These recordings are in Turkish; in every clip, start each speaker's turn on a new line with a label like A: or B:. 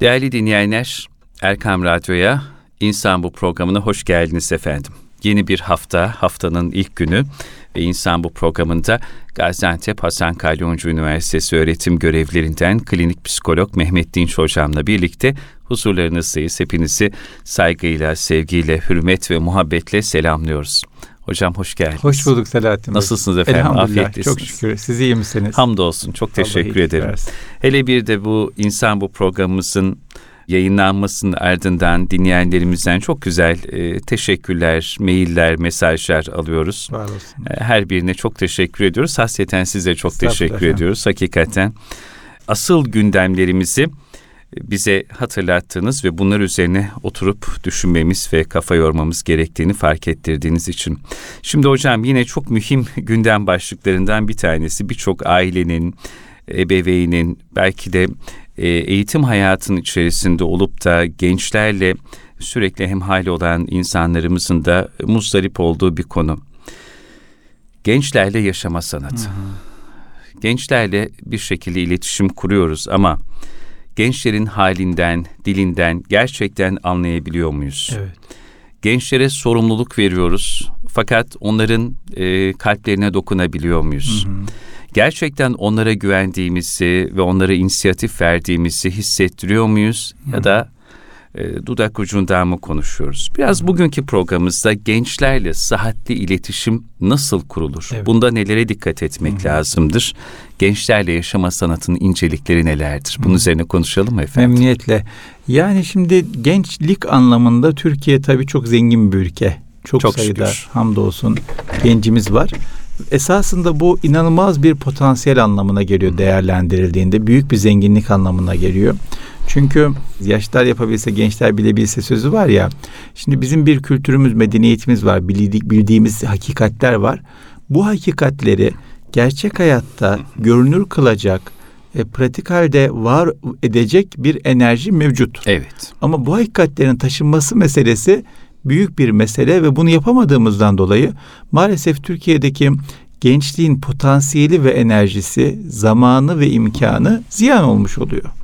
A: Değerli dinleyenler, Erkam Radyo'ya, İnsan Bu programına hoş geldiniz efendim. Yeni bir hafta, haftanın ilk günü ve İnsan Bu programında Gaziantep Hasan Kalyoncu Üniversitesi öğretim görevlerinden klinik psikolog Mehmet Dinç Hocam'la birlikte huzurlarınızdayız. Hepinizi saygıyla, sevgiyle, hürmet ve muhabbetle selamlıyoruz. Hocam hoş geldiniz.
B: Hoş bulduk Selahattin
A: Nasılsınız efendim?
B: Elhamdülillah. Çok şükür. Siz iyi misiniz?
A: Hamdolsun. Çok teşekkür ederim. Versin. Hele bir de bu insan bu programımızın yayınlanmasının ardından dinleyenlerimizden çok güzel e, teşekkürler, mailler, mesajlar alıyoruz.
B: Var olsun.
A: E, her birine çok teşekkür ediyoruz. Hasreten size çok teşekkür efendim. ediyoruz. Hakikaten asıl gündemlerimizi bize hatırlattığınız ve bunlar üzerine oturup düşünmemiz ve kafa yormamız gerektiğini fark ettirdiğiniz için. Şimdi hocam yine çok mühim gündem başlıklarından bir tanesi birçok ailenin, ebeveynin belki de e, eğitim hayatının içerisinde olup da gençlerle sürekli hemhali olan insanlarımızın da muzdarip olduğu bir konu. Gençlerle yaşama sanatı. Hı hı. Gençlerle bir şekilde iletişim kuruyoruz ama gençlerin halinden, dilinden gerçekten anlayabiliyor muyuz?
B: Evet.
A: Gençlere sorumluluk veriyoruz fakat onların e, kalplerine dokunabiliyor muyuz? Hı hı. Gerçekten onlara güvendiğimizi ve onlara inisiyatif verdiğimizi hissettiriyor muyuz? Hı. Ya da e, dudak ucundan mı konuşuyoruz? Biraz bugünkü programımızda gençlerle sıhhatli iletişim nasıl kurulur? Evet. Bunda nelere dikkat etmek Hı. lazımdır? Gençlerle yaşama sanatının incelikleri nelerdir? Bunun Hı. üzerine konuşalım mı efendim?
B: Memnuniyetle. Yani şimdi gençlik anlamında Türkiye tabii çok zengin bir ülke. Çok, çok sayıda şükür. hamdolsun gencimiz var esasında bu inanılmaz bir potansiyel anlamına geliyor değerlendirildiğinde. Büyük bir zenginlik anlamına geliyor. Çünkü yaşlar yapabilse, gençler bilebilse sözü var ya. Şimdi bizim bir kültürümüz, medeniyetimiz var. Bildik, bildiğimiz hakikatler var. Bu hakikatleri gerçek hayatta görünür kılacak, e, pratik halde var edecek bir enerji mevcut.
A: Evet.
B: Ama bu hakikatlerin taşınması meselesi büyük bir mesele ve bunu yapamadığımızdan dolayı maalesef Türkiye'deki gençliğin potansiyeli ve enerjisi, zamanı ve imkanı ziyan olmuş oluyor.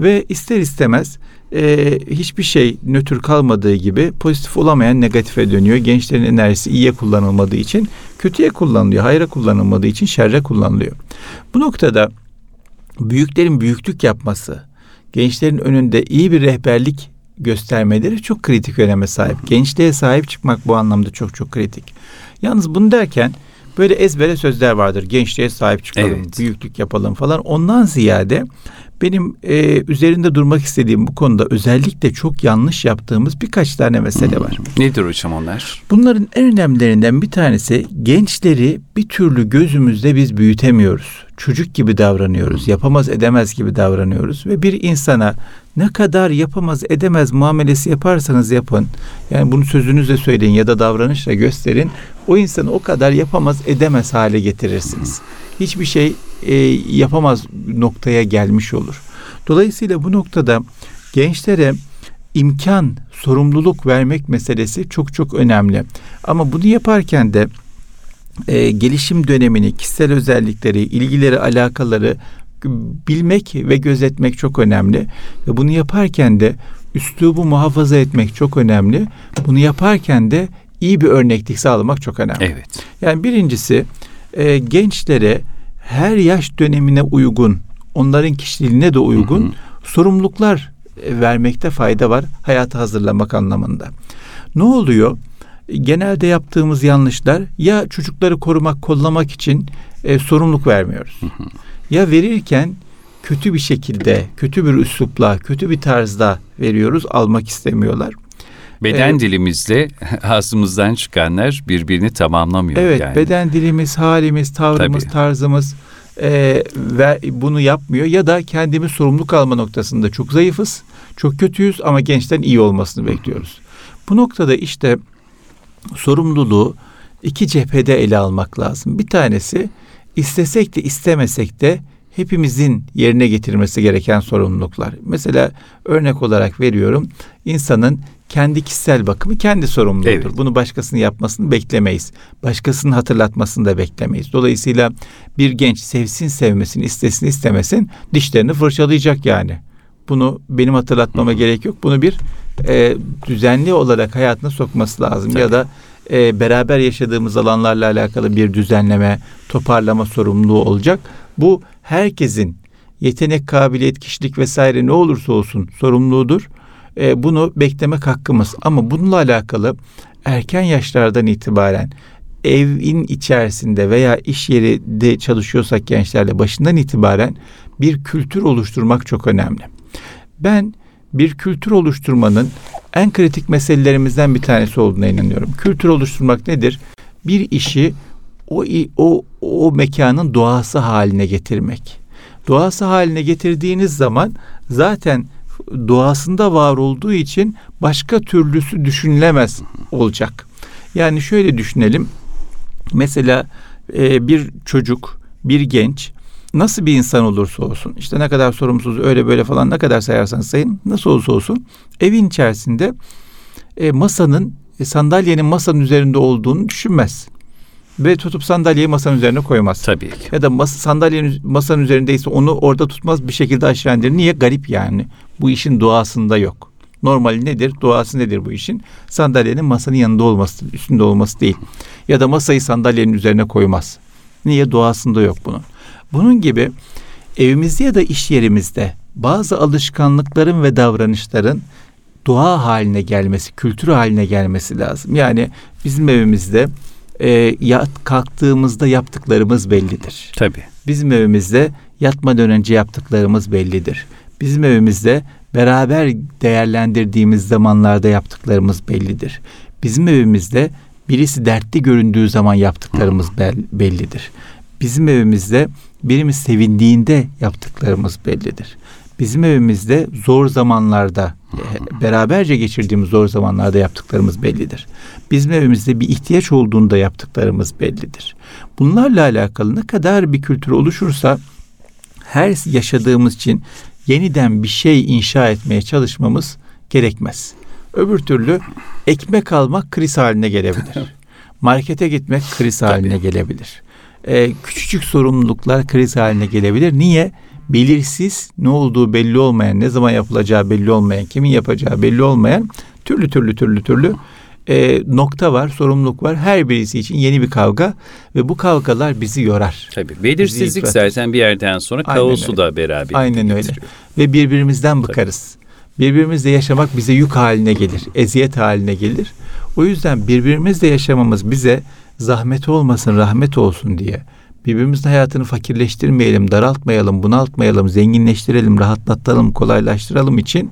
B: Ve ister istemez e, hiçbir şey nötr kalmadığı gibi pozitif olamayan negatife dönüyor. Gençlerin enerjisi iyiye kullanılmadığı için kötüye kullanılıyor. Hayra kullanılmadığı için şerre kullanılıyor. Bu noktada büyüklerin büyüklük yapması, gençlerin önünde iyi bir rehberlik göstermeleri çok kritik öneme sahip. Gençliğe sahip çıkmak bu anlamda çok çok kritik. Yalnız bunu derken böyle ezbere sözler vardır. Gençliğe sahip çıkalım, evet. büyüklük yapalım falan. Ondan ziyade benim e, üzerinde durmak istediğim bu konuda özellikle çok yanlış yaptığımız birkaç tane mesele var.
A: Nedir hocam onlar?
B: Bunların en önemlilerinden bir tanesi gençleri bir türlü gözümüzde biz büyütemiyoruz. Çocuk gibi davranıyoruz, yapamaz edemez gibi davranıyoruz ve bir insana ne kadar yapamaz edemez muamelesi yaparsanız yapın. Yani bunu sözünüzle söyleyin ya da davranışla gösterin. O insanı o kadar yapamaz edemez hale getirirsiniz. Hiçbir şey e, yapamaz noktaya gelmiş olur. Dolayısıyla bu noktada gençlere imkan, sorumluluk vermek meselesi çok çok önemli. Ama bunu yaparken de e, gelişim dönemini, kişisel özellikleri, ilgileri, alakaları bilmek ve gözetmek çok önemli. Ve bunu yaparken de üslubu muhafaza etmek çok önemli. Bunu yaparken de iyi bir örneklik sağlamak çok önemli.
A: Evet.
B: Yani birincisi e, gençlere her yaş dönemine uygun, onların kişiliğine de uygun hı hı. sorumluluklar e, vermekte fayda var hayata hazırlamak anlamında. Ne oluyor? Genelde yaptığımız yanlışlar ya çocukları korumak, kollamak için e, sorumluluk vermiyoruz. Hı hı. Ya verirken kötü bir şekilde, kötü bir üslupla, kötü bir tarzda veriyoruz, almak istemiyorlar.
A: Beden evet. dilimizle ağzımızdan çıkanlar birbirini tamamlamıyor.
B: Evet,
A: yani.
B: beden dilimiz, halimiz, tavrımız, Tabii. tarzımız e, ve bunu yapmıyor ya da kendimiz sorumluluk alma noktasında çok zayıfız, çok kötüyüz ama gençten iyi olmasını bekliyoruz. Bu noktada işte sorumluluğu iki cephede ele almak lazım. Bir tanesi istesek de istemesek de hepimizin yerine getirmesi gereken sorumluluklar. Mesela örnek olarak veriyorum. insanın kendi kişisel bakımı kendi sorumluluğudur. Evet. Bunu başkasının yapmasını beklemeyiz. Başkasının hatırlatmasını da beklemeyiz. Dolayısıyla bir genç sevsin sevmesin, istesin istemesin dişlerini fırçalayacak yani. Bunu benim hatırlatmama gerek yok. Bunu bir e, düzenli olarak hayatına sokması lazım. Tabii. Ya da e, beraber yaşadığımız alanlarla alakalı bir düzenleme, toparlama sorumluluğu olacak. Bu herkesin yetenek, kabiliyet, kişilik vesaire ne olursa olsun sorumluluğudur. E, bunu beklemek hakkımız. Ama bununla alakalı erken yaşlardan itibaren evin içerisinde veya iş yerinde çalışıyorsak gençlerle başından itibaren bir kültür oluşturmak çok önemli. Ben bir kültür oluşturmanın en kritik meselelerimizden bir tanesi olduğuna inanıyorum. Kültür oluşturmak nedir? Bir işi o o o mekanın doğası haline getirmek. Doğası haline getirdiğiniz zaman zaten doğasında var olduğu için başka türlüsü düşünülemez olacak. Yani şöyle düşünelim. Mesela e, bir çocuk, bir genç nasıl bir insan olursa olsun, işte ne kadar sorumsuz, öyle böyle falan ne kadar sayarsanız sayın, nasıl olursa olsun evin içerisinde e, masanın, e, sandalyenin masanın üzerinde olduğunu düşünmez. Ve tutup sandalyeyi masanın üzerine koymaz.
A: Tabii ki.
B: Ya da mas sandalyenin masanın üzerindeyse onu orada tutmaz bir şekilde aşağı indirir. Niye? Garip yani. Bu işin doğasında yok. Normali nedir? Doğası nedir bu işin? Sandalyenin masanın yanında olması, üstünde olması değil. Ya da masayı sandalyenin üzerine koymaz. Niye? Doğasında yok bunun. Bunun gibi evimizde ya da iş yerimizde bazı alışkanlıkların ve davranışların doğa haline gelmesi, kültür haline gelmesi lazım. Yani bizim evimizde e, yat, kalktığımızda yaptıklarımız bellidir.
A: Tabii.
B: Bizim evimizde yatmadan önce yaptıklarımız bellidir. Bizim evimizde beraber değerlendirdiğimiz zamanlarda yaptıklarımız bellidir. Bizim evimizde birisi dertli göründüğü zaman yaptıklarımız bellidir. Bizim evimizde birimiz sevindiğinde yaptıklarımız bellidir. Bizim evimizde zor zamanlarda beraberce geçirdiğimiz zor zamanlarda yaptıklarımız bellidir. Bizim evimizde bir ihtiyaç olduğunda yaptıklarımız bellidir. Bunlarla alakalı ne kadar bir kültür oluşursa her yaşadığımız için yeniden bir şey inşa etmeye çalışmamız gerekmez. Öbür türlü ekmek almak kriz haline gelebilir. Markete gitmek kriz haline gelebilir. Ee, küçücük sorumluluklar kriz haline gelebilir. Niye? Belirsiz, ne olduğu belli olmayan, ne zaman yapılacağı belli olmayan, kimin yapacağı belli olmayan türlü türlü türlü türlü e, nokta var, sorumluluk var. Her birisi için yeni bir kavga ve bu kavgalar bizi yorar.
A: Tabii belirsizlik zaten bir yerden sonra kaosu da beraber
B: Aynen öyle. Ve birbirimizden bıkarız. Tabii. Birbirimizle yaşamak bize yük haline gelir, eziyet haline gelir. O yüzden birbirimizle yaşamamız bize zahmet olmasın, rahmet olsun diye. Birbirimizin hayatını fakirleştirmeyelim, daraltmayalım, bunaltmayalım, zenginleştirelim, rahatlatalım, kolaylaştıralım için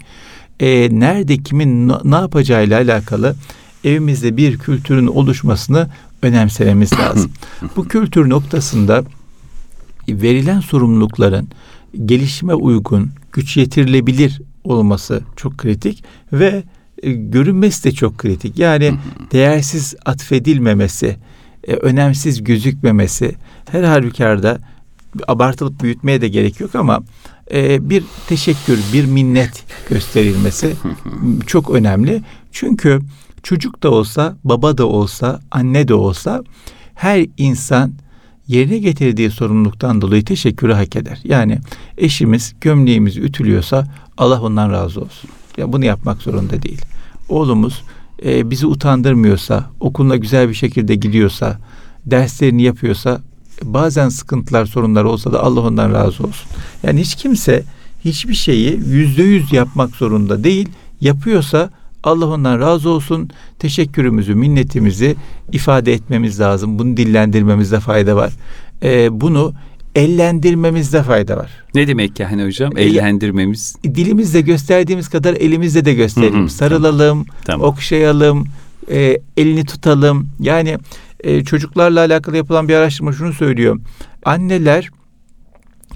B: e, nerede kimin ne yapacağıyla alakalı evimizde bir kültürün oluşmasını önemsememiz lazım. Bu kültür noktasında verilen sorumlulukların gelişime uygun, güç yetirilebilir olması çok kritik ve görünmesi de çok kritik. Yani değersiz atfedilmemesi, e, önemsiz gözükmemesi her halükarda abartılıp büyütmeye de gerek yok ama e, bir teşekkür, bir minnet gösterilmesi çok önemli. Çünkü çocuk da olsa, baba da olsa, anne de olsa her insan yerine getirdiği sorumluluktan dolayı teşekkürü hak eder. Yani eşimiz gömleğimizi ütülüyorsa Allah ondan razı olsun. Ya bunu yapmak zorunda değil. Oğlumuz e, bizi utandırmıyorsa, okuluna güzel bir şekilde gidiyorsa, derslerini yapıyorsa, bazen sıkıntılar, sorunlar olsa da Allah ondan razı olsun. Yani hiç kimse hiçbir şeyi yüzde yüz yapmak zorunda değil. Yapıyorsa Allah ondan razı olsun. Teşekkürümüzü, minnetimizi ifade etmemiz lazım. Bunu dillendirmemizde fayda var. Ee, bunu ellendirmemizde fayda var.
A: Ne demek yani hocam? Ellendirmemiz?
B: E, dilimizle gösterdiğimiz kadar elimizle de gösterelim. Hı hı, Sarılalım, tamam. okşayalım, e, elini tutalım. Yani e, çocuklarla alakalı yapılan bir araştırma şunu söylüyor. Anneler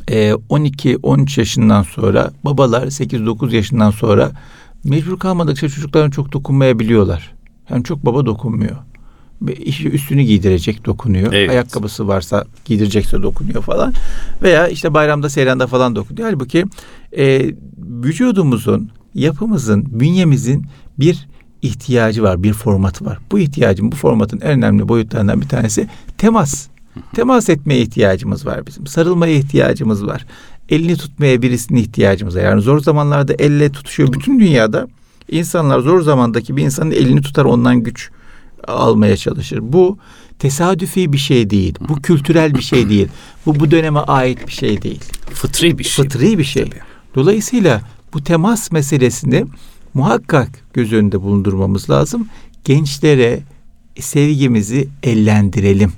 B: e, 12-13 yaşından sonra, babalar 8-9 yaşından sonra mecbur kalmadıkça çocukların çok dokunmayabiliyorlar. Yani çok baba dokunmuyor. Üstünü giydirecek dokunuyor. Evet. Ayakkabısı varsa giydirecekse dokunuyor falan. Veya işte bayramda seyranda falan dokunuyor. Halbuki e, vücudumuzun, yapımızın, bünyemizin bir ihtiyacı var, bir formatı var. Bu ihtiyacın, bu formatın en önemli boyutlarından bir tanesi temas. Temas etmeye ihtiyacımız var bizim. Sarılmaya ihtiyacımız var. elini tutmaya birisine ihtiyacımız var. Yani zor zamanlarda elle tutuşuyor. Bütün dünyada insanlar zor zamandaki bir insanın elini tutar ondan güç almaya çalışır. Bu tesadüfi bir şey değil. Bu kültürel bir şey değil. Bu bu döneme ait bir şey değil.
A: Fıtri bir şey.
B: Fıtri bir şey. Dolayısıyla bu temas meselesini muhakkak göz önünde bulundurmamız lazım. Gençlere sevgimizi ellendirelim.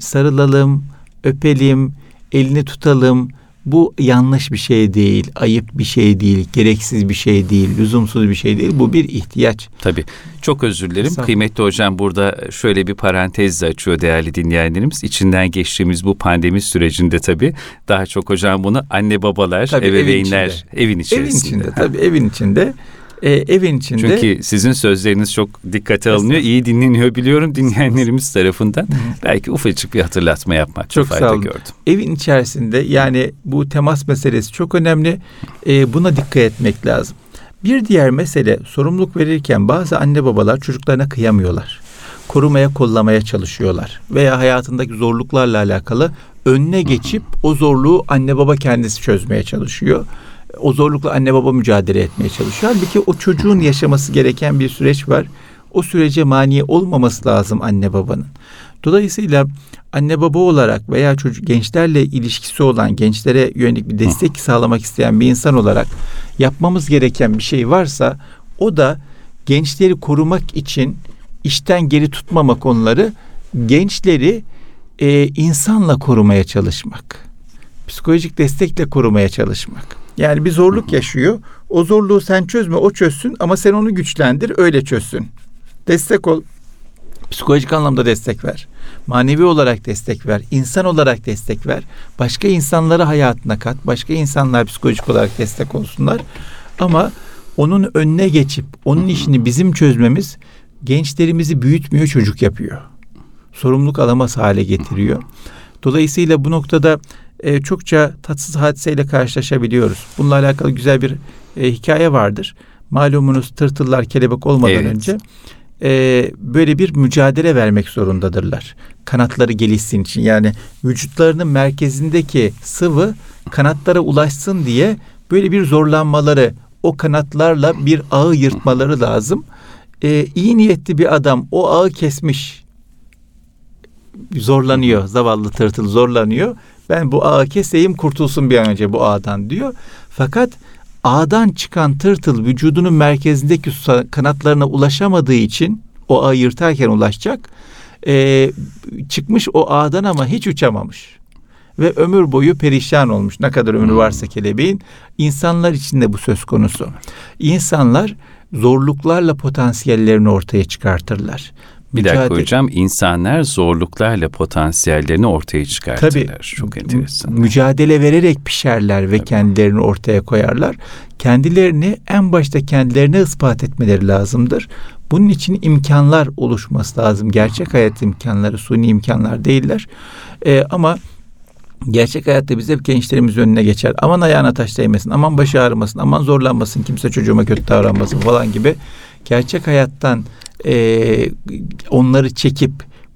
B: Sarılalım, öpelim, elini tutalım, bu yanlış bir şey değil, ayıp bir şey değil, gereksiz bir şey değil, lüzumsuz bir şey değil. Bu bir ihtiyaç.
A: Tabii. Çok özür dilerim. Sağ Kıymetli hocam burada şöyle bir parantez açıyor değerli dinleyenlerimiz. İçinden geçtiğimiz bu pandemi sürecinde tabii daha çok hocam bunu anne babalar, tabii, ebeveynler evin, içinde. evin içerisinde.
B: Evin içinde tabii evin içinde e, evin içinde.
A: Çünkü sizin sözleriniz çok dikkate alınıyor. iyi dinleniyor biliyorum dinleyenlerimiz tarafından. Belki ufacık bir hatırlatma yapmak çok fayda gördüm.
B: Evin içerisinde yani bu temas meselesi çok önemli. E, buna dikkat etmek lazım. Bir diğer mesele sorumluluk verirken bazı anne babalar çocuklarına kıyamıyorlar. Korumaya kollamaya çalışıyorlar veya hayatındaki zorluklarla alakalı önüne geçip o zorluğu anne baba kendisi çözmeye çalışıyor o zorlukla anne baba mücadele etmeye çalışıyor. Halbuki o çocuğun yaşaması gereken bir süreç var. O sürece mani olmaması lazım anne babanın. Dolayısıyla anne baba olarak veya çocuk gençlerle ilişkisi olan gençlere yönelik bir destek sağlamak isteyen bir insan olarak yapmamız gereken bir şey varsa o da gençleri korumak için işten geri tutmamak onları gençleri e, insanla korumaya çalışmak. Psikolojik destekle korumaya çalışmak. Yani bir zorluk yaşıyor. O zorluğu sen çözme, o çözsün ama sen onu güçlendir, öyle çözsün. Destek ol. Psikolojik anlamda destek ver. Manevi olarak destek ver. insan olarak destek ver. Başka insanları hayatına kat. Başka insanlar psikolojik olarak destek olsunlar. Ama onun önüne geçip onun işini bizim çözmemiz gençlerimizi büyütmüyor, çocuk yapıyor. Sorumluluk alamaz hale getiriyor. Dolayısıyla bu noktada e, çokça tatsız hadiseyle karşılaşabiliyoruz. Bununla alakalı güzel bir e, hikaye vardır. Malumunuz tırtıllar kelebek olmadan evet. önce e, böyle bir mücadele vermek zorundadırlar. Kanatları gelişsin için yani vücutlarının merkezindeki sıvı kanatlara ulaşsın diye böyle bir zorlanmaları o kanatlarla bir ağı yırtmaları lazım. E, iyi niyetli bir adam o ağı kesmiş zorlanıyor zavallı tırtıl zorlanıyor ben bu ağı keseyim kurtulsun bir an önce bu ağdan diyor. Fakat ağdan çıkan tırtıl vücudunun merkezindeki kanatlarına ulaşamadığı için o ağı yırtarken ulaşacak. E, çıkmış o ağdan ama hiç uçamamış. Ve ömür boyu perişan olmuş. Ne kadar ömrü hmm. varsa kelebeğin. insanlar için de bu söz konusu. İnsanlar zorluklarla potansiyellerini ortaya çıkartırlar.
A: Bir mücadele... dakika hocam insanlar zorluklarla potansiyellerini ortaya çıkartırlar. Tabii, Çok enteresan.
B: Mücadele vererek pişerler ve Tabii. kendilerini ortaya koyarlar. Kendilerini en başta kendilerine ispat etmeleri lazımdır. Bunun için imkanlar oluşması lazım. Gerçek hayat imkanları, suni imkanlar değiller. Ee, ama Gerçek hayatta biz hep gençlerimiz önüne geçer. Aman ayağına taş değmesin, aman başı ağrımasın, aman zorlanmasın, kimse çocuğuma kötü davranmasın falan gibi. Gerçek hayattan e, onları çekip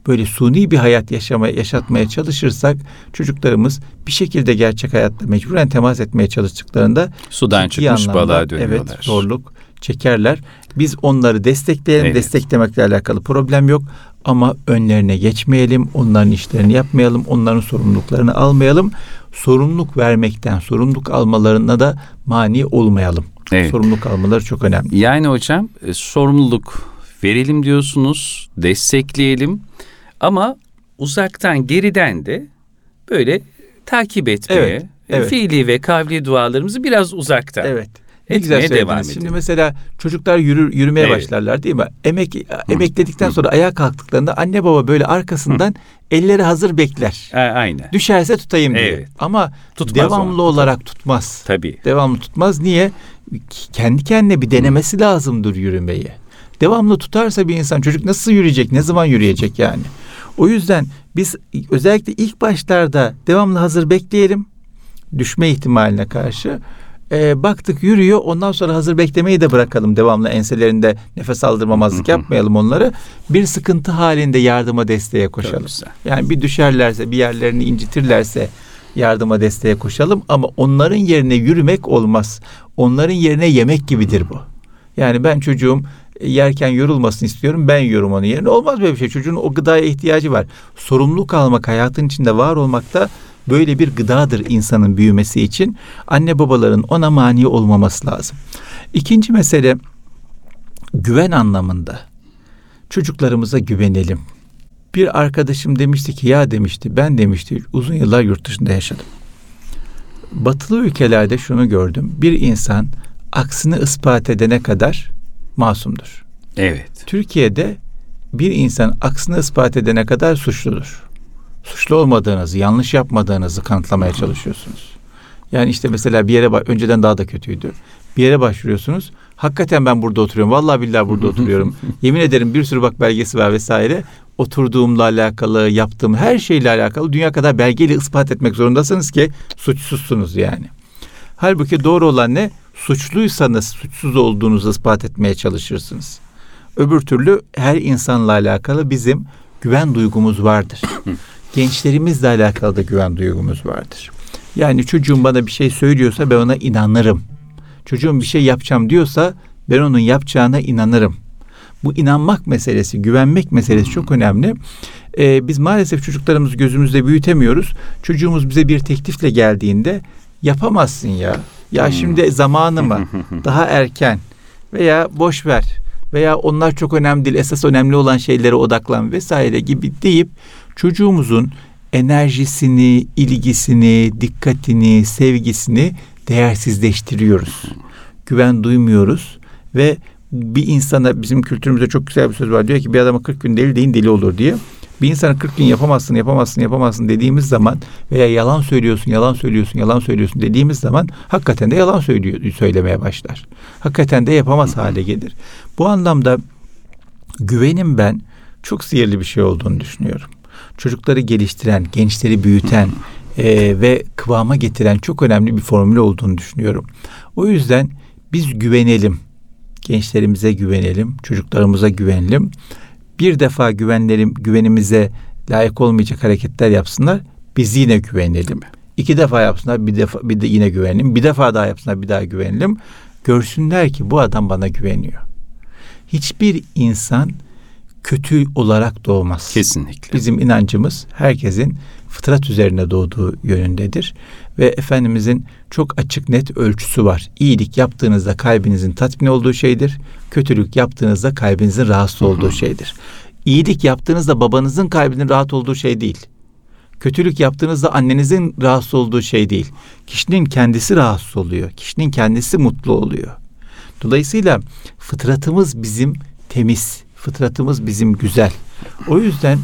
B: böyle suni bir hayat yaşamaya yaşatmaya çalışırsak çocuklarımız bir şekilde gerçek hayatta mecburen temas etmeye çalıştıklarında
A: sudan çıkmış anlamda, balığa dönüyorlar.
B: Evet, zorluk çekerler. Biz onları destekleyelim. Evet. Desteklemekle alakalı problem yok ama önlerine geçmeyelim. Onların işlerini yapmayalım. Onların sorumluluklarını almayalım. Sorumluluk vermekten, sorumluluk almalarına da mani olmayalım. Evet. Sorumluluk almaları çok önemli.
A: Yani hocam e, sorumluluk verelim diyorsunuz, destekleyelim ama uzaktan geriden de böyle takip etmeye, evet, evet. fiili ve kavli dualarımızı biraz uzaktan.
B: Evet. Ne güzel söylediniz. Şimdi mesela çocuklar yürür, yürümeye evet. başlarlar değil mi? Emek emekledikten sonra ayağa kalktıklarında anne baba böyle arkasından elleri hazır bekler.
A: A, aynen.
B: Düşerse tutayım diye. Evet. Ama tutmaz devamlı o. olarak tutmaz.
A: Tabii.
B: Devamlı tutmaz. Niye? Kendi kendine bir denemesi Hı. lazımdır yürümeyi. Devamlı tutarsa bir insan çocuk nasıl yürüyecek, ne zaman yürüyecek yani? O yüzden biz özellikle ilk başlarda devamlı hazır bekleyelim düşme ihtimaline karşı. E, baktık yürüyor ondan sonra hazır beklemeyi de bırakalım devamlı enselerinde nefes aldırmamazlık yapmayalım onları. Bir sıkıntı halinde yardıma desteğe koşalım. Yani bir düşerlerse bir yerlerini incitirlerse yardıma desteğe koşalım ama onların yerine yürümek olmaz. Onların yerine yemek gibidir bu. Yani ben çocuğum yerken yorulmasını istiyorum. Ben yiyorum onun yerine. Olmaz böyle bir şey. Çocuğun o gıdaya ihtiyacı var. Sorumluluk almak, hayatın içinde var olmakta böyle bir gıdadır insanın büyümesi için. Anne babaların ona mani olmaması lazım. İkinci mesele güven anlamında. Çocuklarımıza güvenelim. Bir arkadaşım demişti ki ya demişti ben demişti uzun yıllar yurt dışında yaşadım. Batılı ülkelerde şunu gördüm. Bir insan aksini ispat edene kadar masumdur.
A: Evet.
B: Türkiye'de bir insan aksini ispat edene kadar suçludur. Suçlu olmadığınızı, yanlış yapmadığınızı kanıtlamaya çalışıyorsunuz. Yani işte mesela bir yere önceden daha da kötüydü. Bir yere başvuruyorsunuz. Hakikaten ben burada oturuyorum. Vallahi billahi burada oturuyorum. Yemin ederim bir sürü bak belgesi var vesaire. Oturduğumla alakalı, yaptığım her şeyle alakalı dünya kadar belgeyle ispat etmek zorundasınız ki suçsuzsunuz yani. Halbuki doğru olan ne? Suçluysanız suçsuz olduğunuzu ispat etmeye çalışırsınız. Öbür türlü her insanla alakalı bizim güven duygumuz vardır. Gençlerimizle alakalı da güven duygumuz vardır. Yani çocuğum bana bir şey söylüyorsa ben ona inanırım. Çocuğum bir şey yapacağım diyorsa ben onun yapacağına inanırım. Bu inanmak meselesi, güvenmek meselesi çok önemli. Ee, biz maalesef çocuklarımızı gözümüzde büyütemiyoruz. Çocuğumuz bize bir teklifle geldiğinde yapamazsın ya. Ya hmm. şimdi zamanı mı? Daha erken veya boş ver veya onlar çok önemli değil. Esas önemli olan şeylere odaklan vesaire gibi deyip çocuğumuzun enerjisini, ilgisini, dikkatini, sevgisini değersizleştiriyoruz. Güven duymuyoruz ve bir insana bizim kültürümüzde çok güzel bir söz var. Diyor ki bir adama 40 gün deli deyin deli olur diye. Bir insana 40 gün yapamazsın, yapamazsın, yapamazsın dediğimiz zaman veya yalan söylüyorsun, yalan söylüyorsun, yalan söylüyorsun dediğimiz zaman hakikaten de yalan söylüyor, söylemeye başlar. Hakikaten de yapamaz hale gelir. Bu anlamda güvenim ben çok sihirli bir şey olduğunu düşünüyorum. Çocukları geliştiren, gençleri büyüten e, ve kıvama getiren çok önemli bir formül olduğunu düşünüyorum. O yüzden biz güvenelim. Gençlerimize güvenelim, çocuklarımıza güvenelim bir defa güvenlerim, güvenimize layık olmayacak hareketler yapsınlar. Biz yine güvenelim. İki defa yapsınlar, bir defa bir de yine güvenelim. Bir defa daha yapsınlar, bir daha güvenelim. Görsünler ki bu adam bana güveniyor. Hiçbir insan kötü olarak doğmaz.
A: Kesinlikle.
B: Bizim inancımız herkesin fıtrat üzerine doğduğu yönündedir. Ve Efendimizin çok açık net ölçüsü var. İyilik yaptığınızda kalbinizin tatmin olduğu şeydir. Kötülük yaptığınızda kalbinizin rahatsız olduğu şeydir. İyilik yaptığınızda babanızın kalbinin rahat olduğu şey değil. Kötülük yaptığınızda annenizin rahatsız olduğu şey değil. Kişinin kendisi rahatsız oluyor. Kişinin kendisi mutlu oluyor. Dolayısıyla fıtratımız bizim temiz. Fıtratımız bizim güzel. O yüzden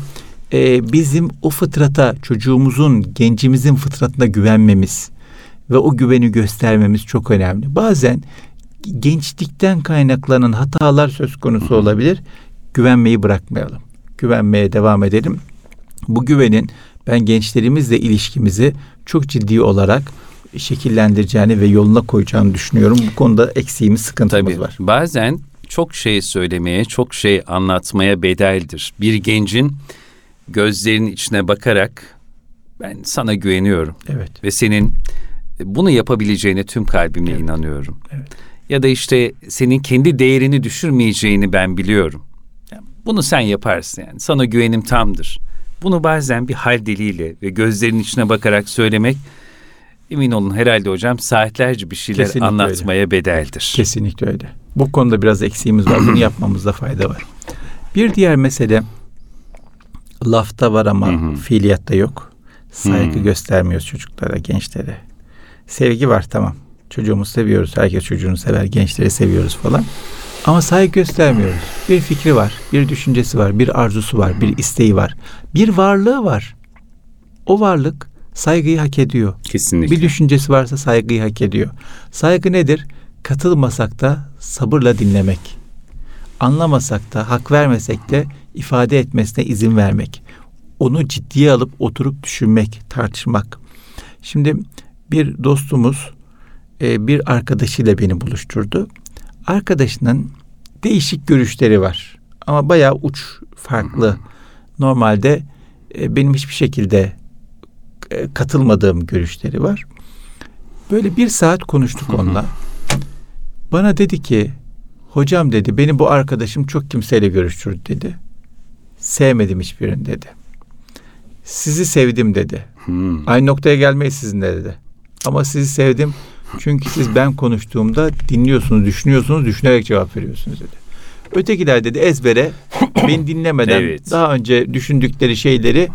B: e, bizim o fıtrata çocuğumuzun, gencimizin fıtratına güvenmemiz ve o güveni göstermemiz çok önemli. Bazen gençlikten kaynaklanan hatalar söz konusu olabilir. Güvenmeyi bırakmayalım. Güvenmeye devam edelim. Bu güvenin ben gençlerimizle ilişkimizi çok ciddi olarak şekillendireceğini ve yoluna koyacağını düşünüyorum. Bu konuda eksiğimiz, sıkıntımız Tabii, var.
A: Bazen çok şey söylemeye, çok şey anlatmaya bedeldir. Bir gencin gözlerinin içine bakarak ben sana güveniyorum.
B: Evet.
A: Ve senin bunu yapabileceğine tüm kalbimle evet. inanıyorum.
B: Evet.
A: Ya da işte senin kendi değerini düşürmeyeceğini ben biliyorum. Bunu sen yaparsın yani. Sana güvenim tamdır. Bunu bazen bir hal diliyle ve gözlerinin içine bakarak söylemek emin olun herhalde hocam saatlerce bir şeyler Kesinlikle anlatmaya öyle. bedeldir.
B: Kesinlikle öyle. Bu konuda biraz eksiğimiz var. Bunu yapmamızda fayda var. Bir diğer mesele lafta var ama hı hı. fiiliyatta yok. Saygı hı. göstermiyoruz çocuklara, gençlere. Sevgi var tamam. Çocuğumuzu seviyoruz. Herkes çocuğunu sever. Gençleri seviyoruz falan. Ama saygı göstermiyoruz. Bir fikri var, bir düşüncesi var, bir arzusu var, bir isteği var. Bir varlığı var. O varlık saygıyı hak ediyor.
A: Kesinlikle.
B: Bir düşüncesi varsa saygıyı hak ediyor. Saygı nedir? Katılmasak da sabırla dinlemek. Anlamasak da, hak vermesek de ifade etmesine izin vermek. Onu ciddiye alıp oturup düşünmek, tartışmak. Şimdi bir dostumuz e, bir arkadaşıyla beni buluşturdu. Arkadaşının değişik görüşleri var. Ama bayağı uç farklı. Normalde e, benim hiçbir şekilde e, katılmadığım görüşleri var. Böyle bir saat konuştuk onunla. Bana dedi ki hocam dedi beni bu arkadaşım çok kimseyle görüştürdü dedi. Sevmedim hiçbirini dedi. Sizi sevdim dedi. Hmm. Aynı noktaya gelmeyi sizinle dedi. Ama sizi sevdim çünkü siz ben konuştuğumda dinliyorsunuz, düşünüyorsunuz, düşünerek cevap veriyorsunuz dedi. Ötekiler dedi ezbere beni dinlemeden evet. daha önce düşündükleri şeyleri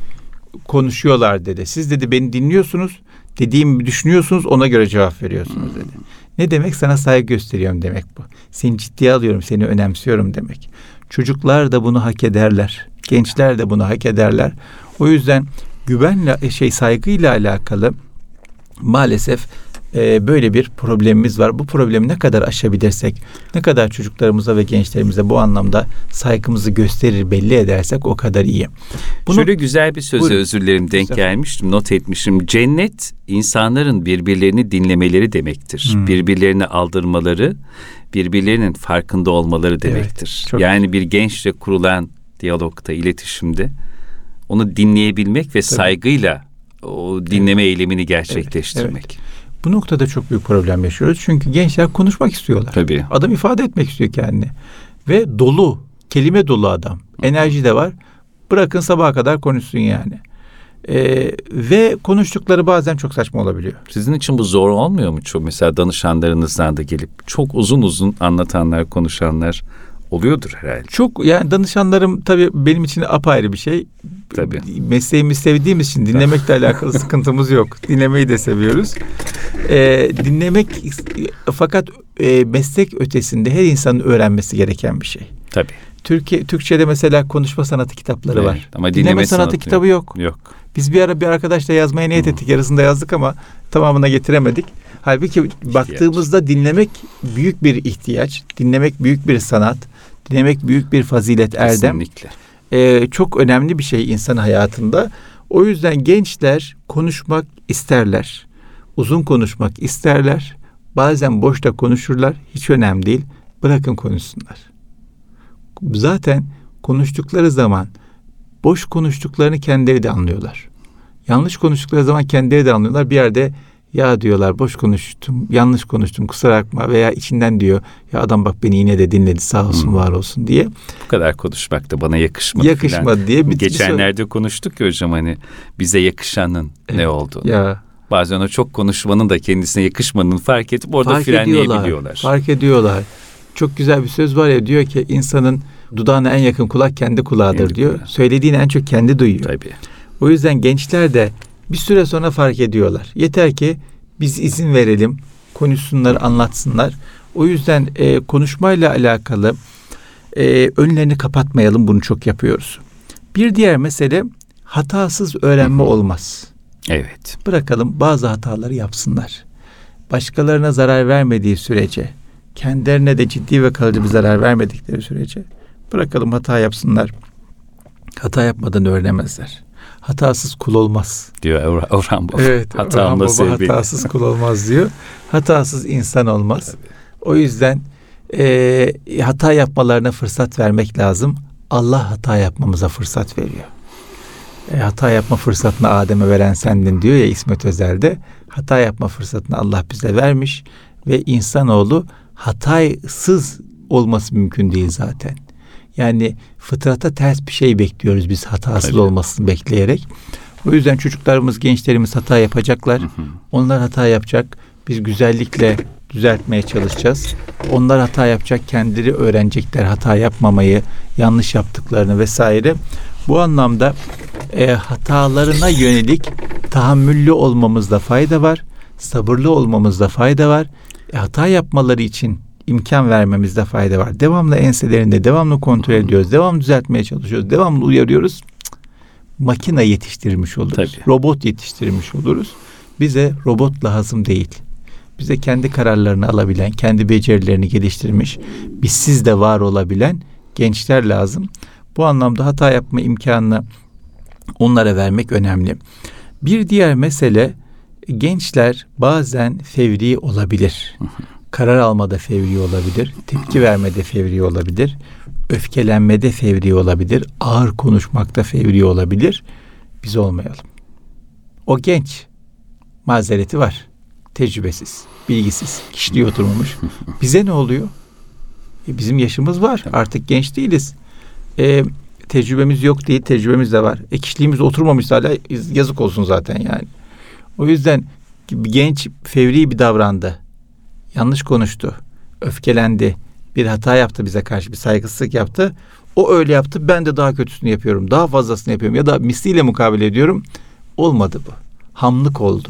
B: konuşuyorlar dedi. Siz dedi beni dinliyorsunuz, dediğimi düşünüyorsunuz, ona göre cevap veriyorsunuz dedi. Ne demek? Sana saygı gösteriyorum demek bu. Seni ciddiye alıyorum, seni önemsiyorum demek. Çocuklar da bunu hak ederler. Gençler de bunu hak ederler. O yüzden güvenle şey saygıyla alakalı maalesef e, böyle bir problemimiz var. Bu problemi ne kadar aşabilirsek, ne kadar çocuklarımıza ve gençlerimize bu anlamda saygımızı gösterir, belli edersek o kadar iyi.
A: Bunu, Şöyle güzel bir söze buyurun. özür dilerim denk gelmiştim, not etmişim. Cennet insanların birbirlerini dinlemeleri demektir. Hmm. Birbirlerini aldırmaları, birbirlerinin farkında olmaları demektir. Evet, yani güzel. bir gençle kurulan diyalogta, iletişimde onu dinleyebilmek ve Tabii. saygıyla o dinleme evet. eylemini gerçekleştirmek. Evet, evet.
B: Bu noktada çok büyük problem yaşıyoruz. Çünkü gençler konuşmak istiyorlar.
A: Tabii.
B: Adam ifade etmek istiyor kendini. Ve dolu, kelime dolu adam. Enerji de var. Bırakın sabaha kadar konuşsun yani. Ee, ve konuştukları bazen çok saçma olabiliyor.
A: Sizin için bu zor olmuyor mu? Çok mesela danışanlarınızdan da gelip çok uzun uzun anlatanlar, konuşanlar oluyordur herhalde.
B: Çok yani danışanlarım tabii benim için apayrı bir şey. Tabii. Mesleğimi sevdiğimiz için dinlemekle alakalı sıkıntımız yok. Dinlemeyi de seviyoruz. Ee, dinlemek fakat e, meslek ötesinde her insanın öğrenmesi gereken bir şey.
A: Tabii.
B: Türkiye Türkçe'de mesela konuşma sanatı kitapları evet, var. Ama dinleme, dinleme sanatı, sanatı kitabı yok.
A: Yok.
B: Biz bir ara bir arkadaşla yazmaya niyet ettik. Yarısında yazdık ama tamamına getiremedik. Halbuki ihtiyaç. baktığımızda dinlemek büyük bir ihtiyaç. Dinlemek büyük bir sanat. Dinlemek büyük bir fazilet erdem.
A: Kesinlikle.
B: Ee, çok önemli bir şey insan hayatında. O yüzden gençler konuşmak isterler. Uzun konuşmak isterler. Bazen boşta konuşurlar. Hiç önemli değil. Bırakın konuşsunlar. Zaten konuştukları zaman boş konuştuklarını kendileri de anlıyorlar. Yanlış konuştukları zaman kendileri de anlıyorlar. Bir yerde ya diyorlar boş konuştum, yanlış konuştum kusura bakma veya içinden diyor ya adam bak beni yine de dinledi sağ olsun hmm. var olsun diye.
A: Bu kadar konuşmak da bana yakışmadı.
B: Yakışmadı falan. diye.
A: Bir Geçenlerde konuştuk ya hocam hani bize yakışanın evet. ne olduğunu.
B: Ya.
A: Bazen o çok konuşmanın da kendisine yakışmadığını fark edip orada fark frenleyebiliyorlar. Ediyorlar,
B: fark ediyorlar. Çok güzel bir söz var ya diyor ki insanın dudağına en yakın kulak kendi kulağıdır kendi diyor. Kulağı. Söylediğini en çok kendi duyuyor.
A: Tabii.
B: O yüzden gençler de bir süre sonra fark ediyorlar. Yeter ki biz izin verelim, konuşsunlar, anlatsınlar. O yüzden e, konuşmayla alakalı e, önlerini kapatmayalım. Bunu çok yapıyoruz. Bir diğer mesele hatasız öğrenme olmaz.
A: Evet.
B: Bırakalım bazı hataları yapsınlar. Başkalarına zarar vermediği sürece, kendilerine de ciddi ve kalıcı bir zarar vermedikleri sürece bırakalım hata yapsınlar. Hata yapmadan öğrenemezler hatasız kul olmaz.
A: Diyor Orhan Baba.
B: Evet, Orhan Baba hatasız kul olmaz diyor. Hatasız insan olmaz. Tabii. O yüzden e, hata yapmalarına fırsat vermek lazım. Allah hata yapmamıza fırsat veriyor. E, hata yapma fırsatını Adem'e veren sendin diyor ya İsmet Özel'de. Hata yapma fırsatını Allah bize vermiş ve insanoğlu hatasız olması mümkün değil zaten. Yani fıtrata ters bir şey bekliyoruz biz hatasız Tabii. olmasını bekleyerek. O yüzden çocuklarımız, gençlerimiz hata yapacaklar. Hı hı. Onlar hata yapacak. Biz güzellikle düzeltmeye çalışacağız. Onlar hata yapacak, kendileri öğrenecekler hata yapmamayı, yanlış yaptıklarını vesaire. Bu anlamda e, hatalarına yönelik tahammüllü olmamızda fayda var. Sabırlı olmamızda fayda var. E, hata yapmaları için imkan vermemizde fayda var. Devamlı enselerinde, devamlı kontrol ediyoruz, devamlı düzeltmeye çalışıyoruz, devamlı uyarıyoruz. Makine yetiştirmiş oluruz. Tabii. Robot yetiştirmiş oluruz. Bize robot lazım değil. Bize kendi kararlarını alabilen, kendi becerilerini geliştirmiş, bizsiz de var olabilen gençler lazım. Bu anlamda hata yapma imkanını onlara vermek önemli. Bir diğer mesele gençler bazen fevri olabilir karar almada fevri olabilir, tepki vermede fevri olabilir, öfkelenmede fevri olabilir, ağır konuşmakta fevri olabilir. Biz olmayalım. O genç. Mazereti var. Tecrübesiz, bilgisiz, kişiliği oturmamış. Bize ne oluyor? E bizim yaşımız var. Artık genç değiliz. E, tecrübemiz yok değil, tecrübemiz de var. E kişiliğimiz oturmamış hala yazık olsun zaten yani. O yüzden genç fevri bir davrandı. Yanlış konuştu. Öfkelendi. Bir hata yaptı bize karşı bir saygısızlık yaptı. O öyle yaptı ben de daha kötüsünü yapıyorum. Daha fazlasını yapıyorum ya da misliyle mukabele ediyorum. Olmadı bu. Hamlık oldu.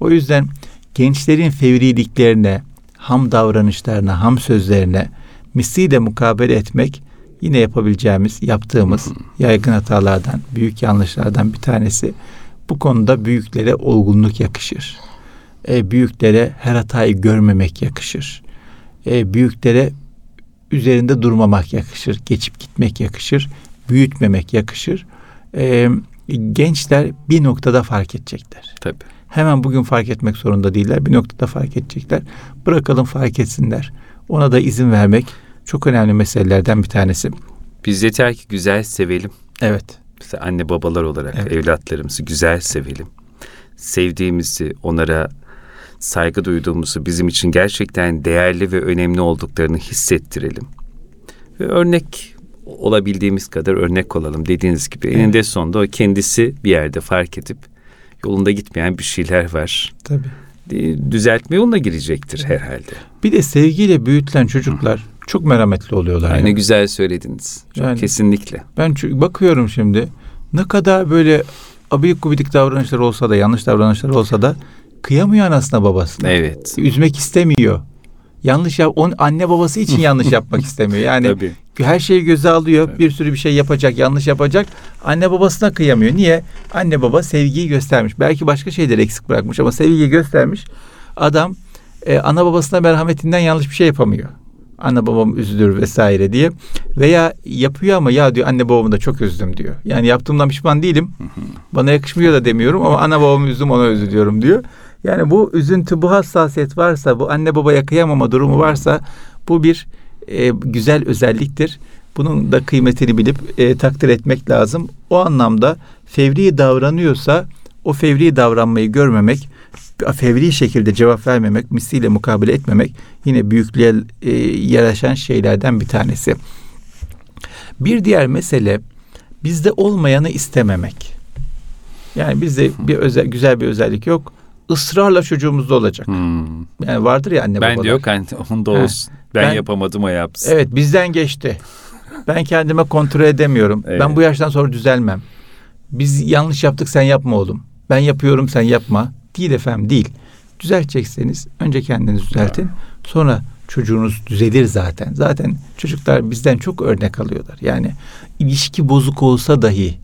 B: O yüzden gençlerin fevriliklerine, ham davranışlarına, ham sözlerine misliyle mukabele etmek yine yapabileceğimiz, yaptığımız yaygın hatalardan, büyük yanlışlardan bir tanesi. Bu konuda büyüklere olgunluk yakışır. E, büyüklere her hatayı görmemek yakışır. E, büyüklere üzerinde durmamak yakışır. Geçip gitmek yakışır. Büyütmemek yakışır. E, gençler bir noktada fark edecekler.
A: Tabii.
B: Hemen bugün fark etmek zorunda değiller. Bir noktada fark edecekler. Bırakalım fark etsinler. Ona da izin vermek çok önemli meselelerden bir tanesi.
A: Biz yeter ki güzel sevelim.
B: Evet.
A: Mesela anne babalar olarak evet. evlatlarımızı güzel sevelim. Sevdiğimizi, onlara saygı duyduğumuzu, bizim için gerçekten değerli ve önemli olduklarını hissettirelim. Ve örnek olabildiğimiz kadar örnek olalım dediğiniz gibi. Evet. Eninde sonunda o kendisi bir yerde fark edip yolunda gitmeyen bir şeyler var.
B: Tabii.
A: Düzeltme yoluna girecektir herhalde.
B: Bir de sevgiyle büyütülen çocuklar Hı. çok merhametli oluyorlar.
A: Aynı yani. güzel söylediniz. Çok yani, kesinlikle.
B: Ben bakıyorum şimdi ne kadar böyle abiyik gubidik davranışlar olsa da yanlış davranışlar olsa da kıyamıyor anasına babasına.
A: Evet.
B: Üzmek istemiyor. Yanlış yap on anne babası için yanlış yapmak istemiyor. Yani Tabii. her şeyi göze alıyor. Evet. Bir sürü bir şey yapacak, yanlış yapacak. Anne babasına kıyamıyor. Niye? Anne baba sevgiyi göstermiş. Belki başka şeyler eksik bırakmış ama sevgiyi göstermiş. Adam e, ana babasına merhametinden yanlış bir şey yapamıyor. Anne babam üzülür vesaire diye. Veya yapıyor ama ya diyor anne babamı da çok üzdüm diyor. Yani yaptığımdan pişman değilim. Bana yakışmıyor da demiyorum ama anne babamı üzdüm ona üzülüyorum diyor. Yani bu üzüntü, bu hassasiyet varsa, bu anne babaya kıyamama durumu varsa bu bir e, güzel özelliktir. Bunun da kıymetini bilip e, takdir etmek lazım. O anlamda fevri davranıyorsa o fevri davranmayı görmemek, fevri şekilde cevap vermemek, misliyle mukabele etmemek yine büyüklüğe e, yaraşan şeylerden bir tanesi. Bir diğer mesele bizde olmayanı istememek. Yani bizde bir özel güzel bir özellik yok ısrarla çocuğumuzda olacak. Hmm. Yani vardır ya anne
A: ben
B: babalar.
A: Ben diyor hani onda olsun. Ben, ben yapamadım o yapsın.
B: Evet bizden geçti. Ben kendime kontrol edemiyorum. Evet. Ben bu yaştan sonra düzelmem. Biz yanlış yaptık sen yapma oğlum. Ben yapıyorum sen yapma. Değil efendim değil. Düzeltecekseniz önce kendinizi düzeltin. Sonra çocuğunuz düzelir zaten. Zaten çocuklar bizden çok örnek alıyorlar. Yani ilişki bozuk olsa dahi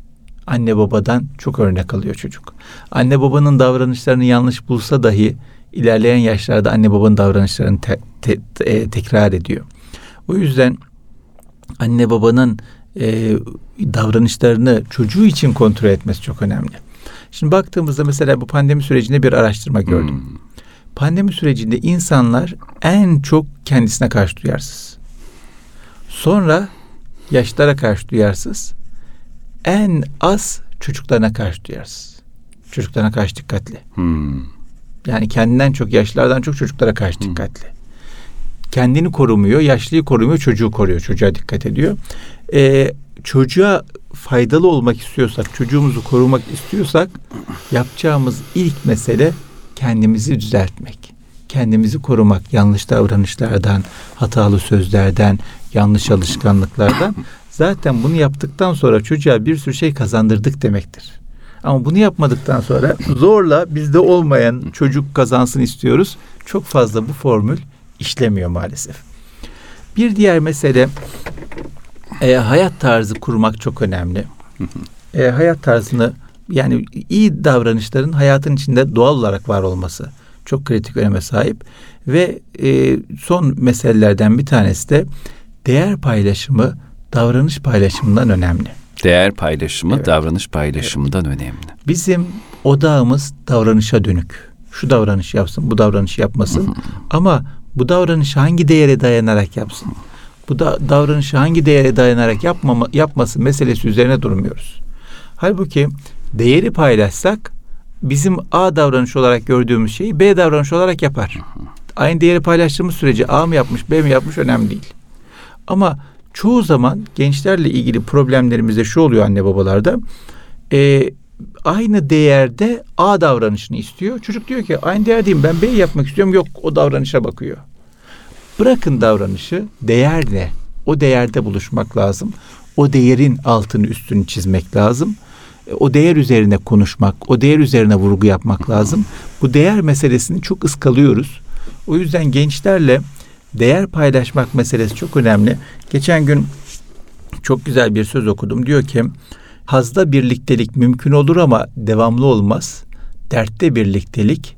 B: anne babadan çok örnek alıyor çocuk. Anne babanın davranışlarını yanlış bulsa dahi ilerleyen yaşlarda anne babanın davranışlarını te, te, te, tekrar ediyor. O yüzden anne babanın e, davranışlarını çocuğu için kontrol etmesi çok önemli. Şimdi baktığımızda mesela bu pandemi sürecinde bir araştırma gördüm. Hmm. Pandemi sürecinde insanlar en çok kendisine karşı duyarsız. Sonra yaşlara karşı duyarsız en az çocuklarına karşı duyarsız. Çocuklarına karşı dikkatli. Hmm. Yani kendinden çok yaşlılardan çok çocuklara karşı hmm. dikkatli. Kendini korumuyor, yaşlıyı korumuyor, çocuğu koruyor, çocuğa dikkat ediyor. Ee, çocuğa faydalı olmak istiyorsak, çocuğumuzu korumak istiyorsak yapacağımız ilk mesele kendimizi düzeltmek. Kendimizi korumak yanlış davranışlardan, hatalı sözlerden, yanlış alışkanlıklardan zaten bunu yaptıktan sonra çocuğa bir sürü şey kazandırdık demektir. Ama bunu yapmadıktan sonra zorla bizde olmayan çocuk kazansın istiyoruz. Çok fazla bu formül işlemiyor maalesef. Bir diğer mesele e, hayat tarzı kurmak çok önemli. E, hayat tarzını yani iyi davranışların hayatın içinde doğal olarak var olması çok kritik öneme sahip ve e, son meselelerden bir tanesi de değer paylaşımı davranış paylaşımından önemli.
A: Değer paylaşımı evet. davranış paylaşımından evet. önemli.
B: Bizim odağımız davranışa dönük. Şu davranış yapsın, bu davranış yapmasın. Ama bu davranışı hangi değere dayanarak yapsın? Bu da davranışı hangi değere dayanarak yapmama, yapması meselesi üzerine durmuyoruz. Halbuki değeri paylaşsak bizim A davranış olarak gördüğümüz şeyi B davranış olarak yapar. Aynı değeri paylaştığımız sürece A mı yapmış B mi yapmış önemli değil. Ama çoğu zaman gençlerle ilgili problemlerimizde şu oluyor anne babalarda. E, aynı değerde A davranışını istiyor. Çocuk diyor ki aynı değer değilim ben B yapmak istiyorum. Yok o davranışa bakıyor. Bırakın davranışı değer ne? O değerde buluşmak lazım. O değerin altını üstünü çizmek lazım. E, o değer üzerine konuşmak, o değer üzerine vurgu yapmak lazım. Bu değer meselesini çok ıskalıyoruz. O yüzden gençlerle değer paylaşmak meselesi çok önemli. Geçen gün çok güzel bir söz okudum. Diyor ki hazda birliktelik mümkün olur ama devamlı olmaz. Dertte birliktelik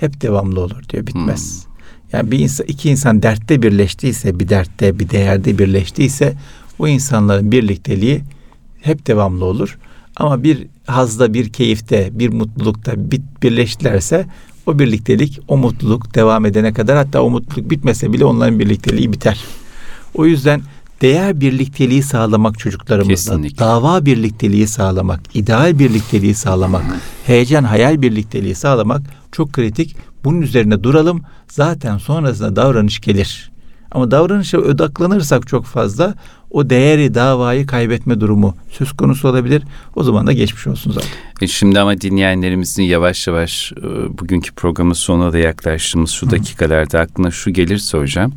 B: hep devamlı olur diyor bitmez. Hmm. Yani bir insan iki insan dertte birleştiyse bir dertte bir değerde birleştiyse o insanların birlikteliği hep devamlı olur. Ama bir hazda, bir keyifte, bir mutlulukta birleştilerse o birliktelik, o mutluluk devam edene kadar hatta o mutluluk bitmese bile onların birlikteliği biter. O yüzden değer birlikteliği sağlamak çocuklarımızla, Kesinlikle. dava birlikteliği sağlamak, ideal birlikteliği sağlamak, heyecan, hayal birlikteliği sağlamak çok kritik. Bunun üzerine duralım. Zaten sonrasında davranış gelir. Ama davranışa odaklanırsak çok fazla o değeri, davayı kaybetme durumu söz konusu olabilir. O zaman da geçmiş olsun zaten.
A: E şimdi ama dinleyenlerimizin yavaş yavaş e, bugünkü programın sonuna da yaklaştığımız şu dakikalarda aklına şu gelirse hocam.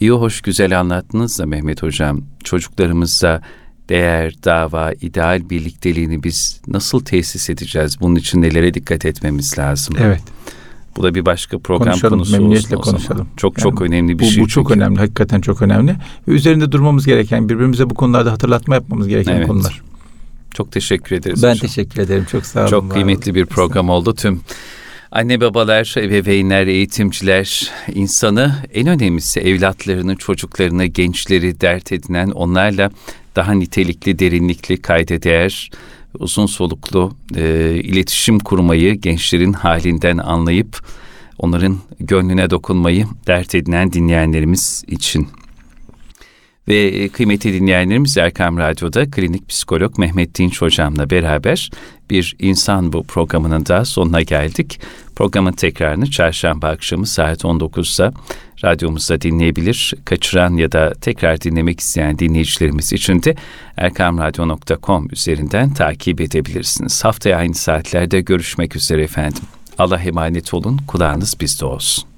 A: İyi hoş güzel anlattınız da Mehmet hocam. Çocuklarımızda değer, dava, ideal birlikteliğini biz nasıl tesis edeceğiz? Bunun için nelere dikkat etmemiz lazım?
B: Evet.
A: Bu da bir başka program
B: konuşalım,
A: konusu
B: memnuniyetle
A: olsun
B: konuşalım.
A: Çok yani çok önemli bir
B: bu,
A: şey.
B: Bu çok çünkü. önemli, hakikaten çok önemli. Ve üzerinde durmamız gereken, birbirimize bu konularda hatırlatma yapmamız gereken evet. konular.
A: Çok teşekkür ederiz.
B: Ben hocam. teşekkür ederim. Çok sağ olun.
A: Çok kıymetli bir program oldu. Tüm anne babalar, ebeveynler, eğitimciler, insanı en önemlisi evlatlarını, çocuklarını, gençleri dert edinen onlarla daha nitelikli, derinlikli, kayda değer uzun soluklu e, iletişim kurmayı gençlerin halinden anlayıp onların gönlüne dokunmayı dert edinen dinleyenlerimiz için. Ve kıymetli dinleyenlerimiz Erkam Radyo'da klinik psikolog Mehmet Dinç hocamla beraber bir insan bu programının da sonuna geldik. Programın tekrarını çarşamba akşamı saat 19'da radyomuzda dinleyebilir. Kaçıran ya da tekrar dinlemek isteyen dinleyicilerimiz için de erkamradyo.com üzerinden takip edebilirsiniz. Haftaya aynı saatlerde görüşmek üzere efendim. Allah emanet olun, kulağınız bizde olsun.